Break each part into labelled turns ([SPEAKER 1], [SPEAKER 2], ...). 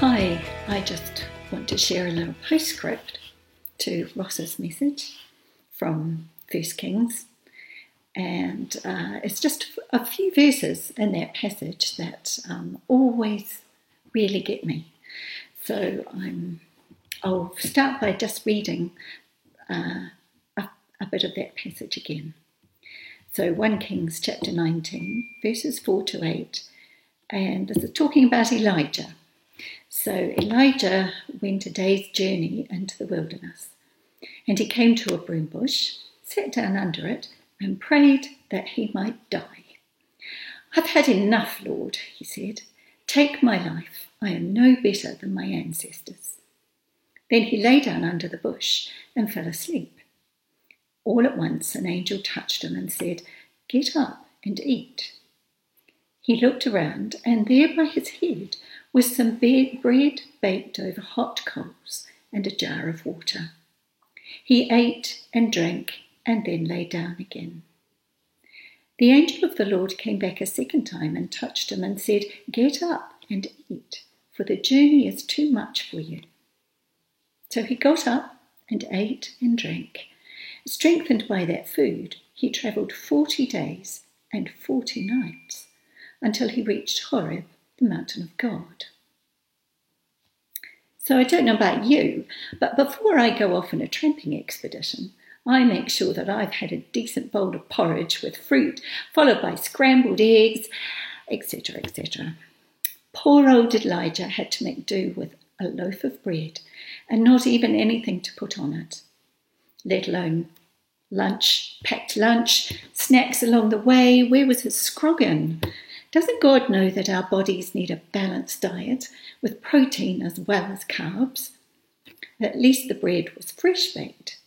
[SPEAKER 1] Hi, I just want to share a little postscript to Ross's message from First Kings. And uh, it's just a few verses in that passage that um, always really get me. So I'm, I'll start by just reading uh, a, a bit of that passage again. So 1 Kings chapter 19, verses 4 to 8. And this is talking about Elijah. So Elijah went a day's journey into the wilderness, and he came to a broom bush, sat down under it, and prayed that he might die. I've had enough, Lord, he said. Take my life. I am no better than my ancestors. Then he lay down under the bush and fell asleep. All at once an angel touched him and said, Get up and eat. He looked around, and there by his head with some bread baked over hot coals and a jar of water. He ate and drank and then lay down again. The angel of the Lord came back a second time and touched him and said, Get up and eat, for the journey is too much for you. So he got up and ate and drank. Strengthened by that food, he travelled forty days and forty nights until he reached Horeb the mountain of God. So I don't know about you, but before I go off on a tramping expedition, I make sure that I've had a decent bowl of porridge with fruit, followed by scrambled eggs, etc., etc. Poor old Elijah had to make do with a loaf of bread and not even anything to put on it, let alone lunch, packed lunch, snacks along the way. Where was his scroggin? Doesn't God know that our bodies need a balanced diet with protein as well as carbs? At least the bread was fresh baked.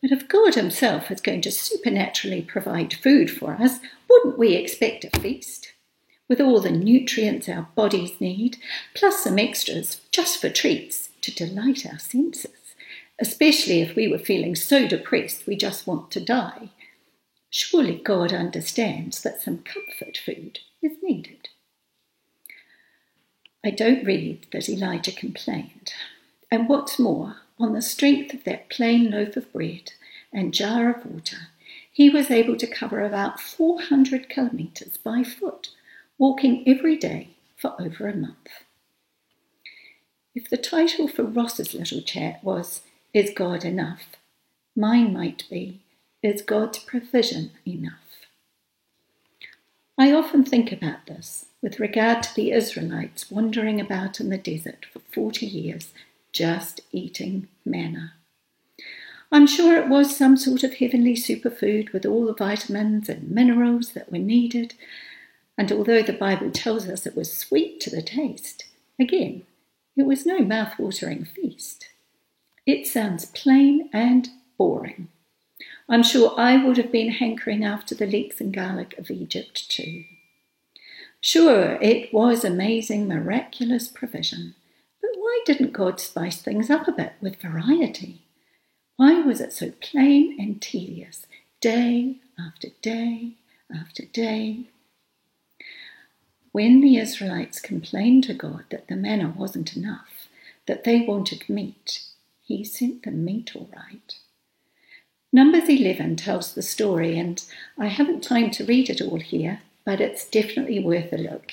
[SPEAKER 1] But if God Himself is going to supernaturally provide food for us, wouldn't we expect a feast? With all the nutrients our bodies need, plus some extras just for treats to delight our senses, especially if we were feeling so depressed we just want to die. Surely God understands that some comfort food is needed. I don't read that Elijah complained. And what's more, on the strength of that plain loaf of bread and jar of water, he was able to cover about 400 kilometres by foot, walking every day for over a month. If the title for Ross's little chat was, Is God Enough? mine might be, Is God's provision enough? I often think about this with regard to the Israelites wandering about in the desert for 40 years, just eating manna. I'm sure it was some sort of heavenly superfood with all the vitamins and minerals that were needed, and although the Bible tells us it was sweet to the taste, again, it was no mouth-watering feast. It sounds plain and boring. I'm sure I would have been hankering after the leeks and garlic of Egypt too. Sure, it was amazing, miraculous provision, but why didn't God spice things up a bit with variety? Why was it so plain and tedious, day after day after day? When the Israelites complained to God that the manna wasn't enough, that they wanted meat, He sent them meat all right. Numbers 11 tells the story, and I haven't time to read it all here, but it's definitely worth a look.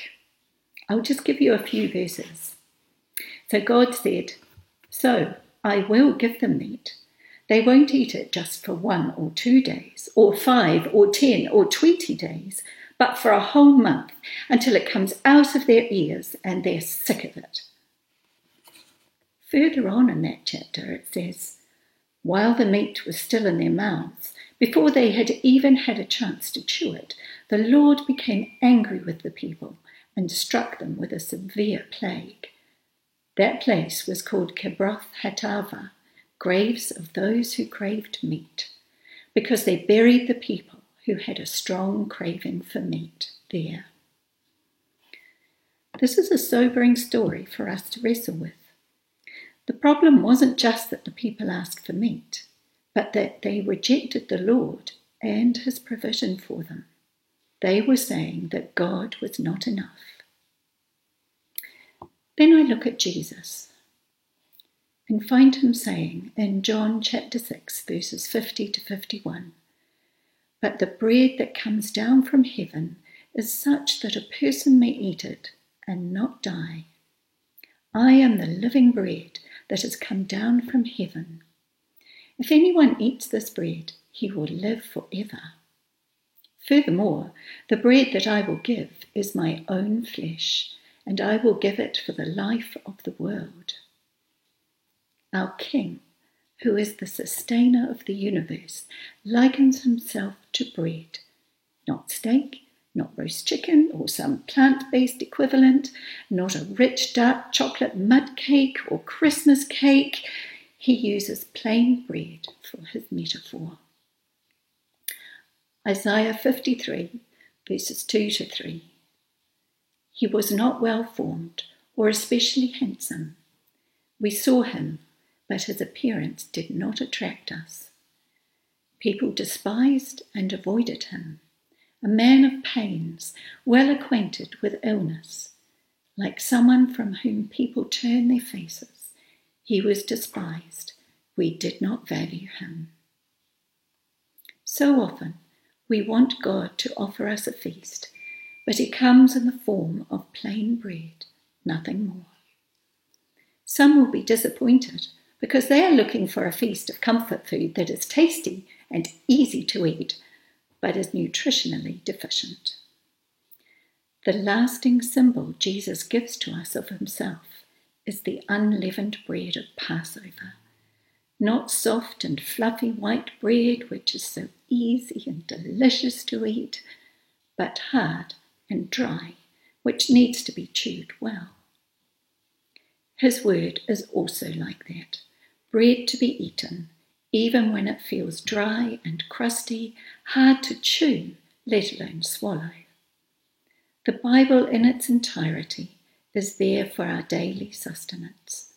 [SPEAKER 1] I'll just give you a few verses. So God said, So I will give them meat. They won't eat it just for one or two days, or five or ten or twenty days, but for a whole month until it comes out of their ears and they're sick of it. Further on in that chapter, it says, while the meat was still in their mouths, before they had even had a chance to chew it, the Lord became angry with the people and struck them with a severe plague. That place was called Kibroth Hattaavah, graves of those who craved meat, because they buried the people who had a strong craving for meat there. This is a sobering story for us to wrestle with. The problem wasn't just that the people asked for meat, but that they rejected the Lord and his provision for them. They were saying that God was not enough. Then I look at Jesus and find him saying in John chapter 6, verses 50 to 51 But the bread that comes down from heaven is such that a person may eat it and not die. I am the living bread that has come down from heaven. If anyone eats this bread, he will live forever. Furthermore, the bread that I will give is my own flesh, and I will give it for the life of the world. Our King, who is the sustainer of the universe, likens himself to bread, not steak, not roast chicken or some plant based equivalent, not a rich dark chocolate mud cake or Christmas cake. He uses plain bread for his metaphor. Isaiah 53, verses 2 to 3. He was not well formed or especially handsome. We saw him, but his appearance did not attract us. People despised and avoided him a man of pains, well acquainted with illness, like someone from whom people turn their faces. He was despised. We did not value him. So often we want God to offer us a feast, but he comes in the form of plain bread, nothing more. Some will be disappointed because they are looking for a feast of comfort food that is tasty and easy to eat but is nutritionally deficient. The lasting symbol Jesus gives to us of himself is the unleavened bread of Passover. Not soft and fluffy white bread, which is so easy and delicious to eat, but hard and dry, which needs to be chewed well. His word is also like that bread to be eaten even when it feels dry and crusty, hard to chew, let alone swallow. The Bible in its entirety is there for our daily sustenance.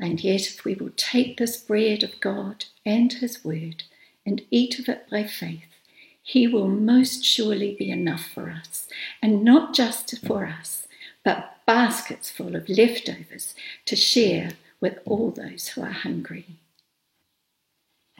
[SPEAKER 1] And yet, if we will take this bread of God and His Word and eat of it by faith, He will most surely be enough for us, and not just for us, but baskets full of leftovers to share with all those who are hungry.